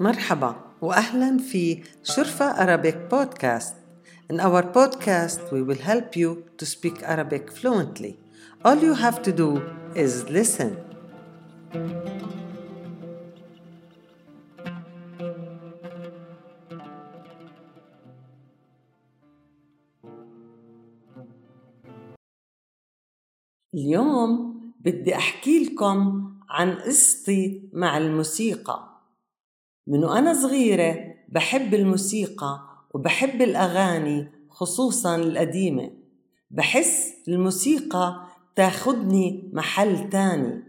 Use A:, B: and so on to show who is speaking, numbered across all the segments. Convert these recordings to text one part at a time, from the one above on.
A: مرحبا واهلا في شرفة Arabic podcast. In our podcast, we will help you to speak Arabic fluently. All you have to do is listen. اليوم بدي أحكي لكم عن قصتي مع الموسيقى من وأنا صغيرة بحب الموسيقى وبحب الأغاني خصوصا القديمة. بحس الموسيقى تاخدني محل تاني.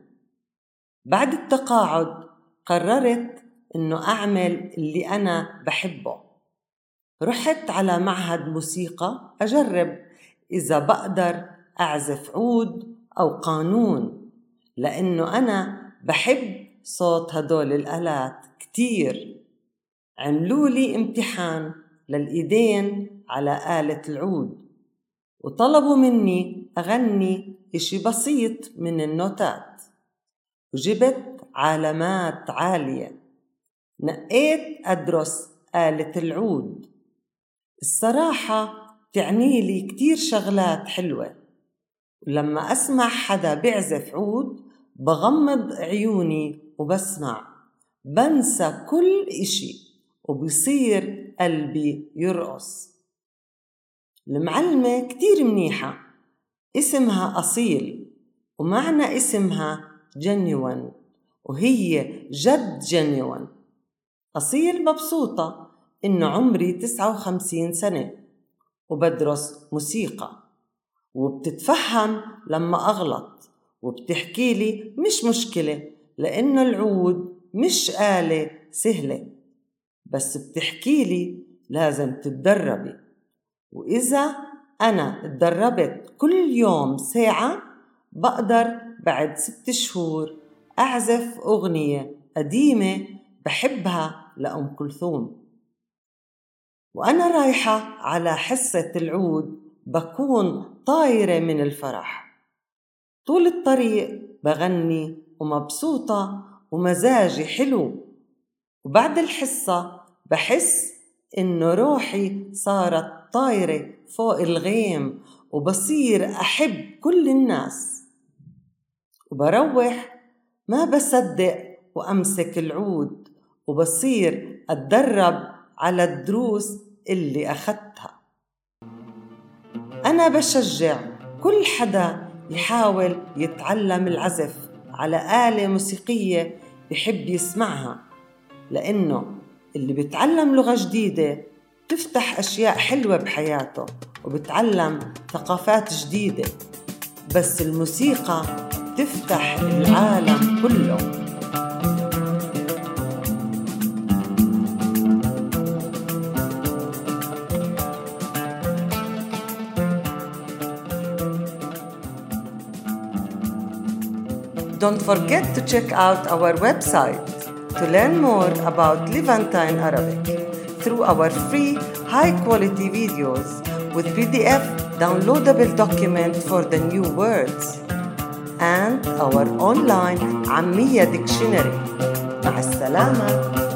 A: بعد التقاعد قررت إنه أعمل اللي أنا بحبه. رحت على معهد موسيقى أجرب إذا بقدر أعزف عود أو قانون لأنه أنا بحب صوت هدول الآلات كتير. عملوا لي امتحان للإيدين على آلة العود وطلبوا مني أغني إشي بسيط من النوتات وجبت علامات عالية. نقيت أدرس آلة العود. الصراحة تعني لي كتير شغلات حلوة ولما أسمع حدا بيعزف عود بغمض عيوني وبسمع بنسى كل إشي وبصير قلبي يرقص. المعلمة كتير منيحة. اسمها أصيل ومعنى اسمها جنيون وهي جد جنيون أصيل مبسوطة إنه عمري تسعة وخمسين سنة وبدرس موسيقى. وبتتفهم لما أغلط وبتحكي لي مش مشكلة. لأنه العود مش آلة سهلة بس بتحكي لي لازم تتدربي. وإذا أنا تدربت كل يوم ساعة بقدر بعد ست شهور أعزف أغنية قديمة بحبها لأم كلثوم. وأنا رايحة على حصة العود بكون طايرة من الفرح. طول الطريق بغني ومبسوطة ومزاجي حلو. وبعد الحصة بحس إنه روحي صارت طايرة فوق الغيم وبصير أحب كل الناس. وبروح ما بصدق وأمسك العود وبصير أتدرب على الدروس اللي أخدتها أنا بشجع كل حدا يحاول يتعلم العزف. على آلة موسيقية بحب يسمعها لأنه اللي بيتعلم لغة جديدة بتفتح أشياء حلوة بحياته وبتعلم ثقافات جديدة بس الموسيقى تفتح العالم كله. Don't forget to check out our website to learn more about Levantine Arabic through our free high quality videos with PDF downloadable document for the new words and our online عامية dictionary مع السلامة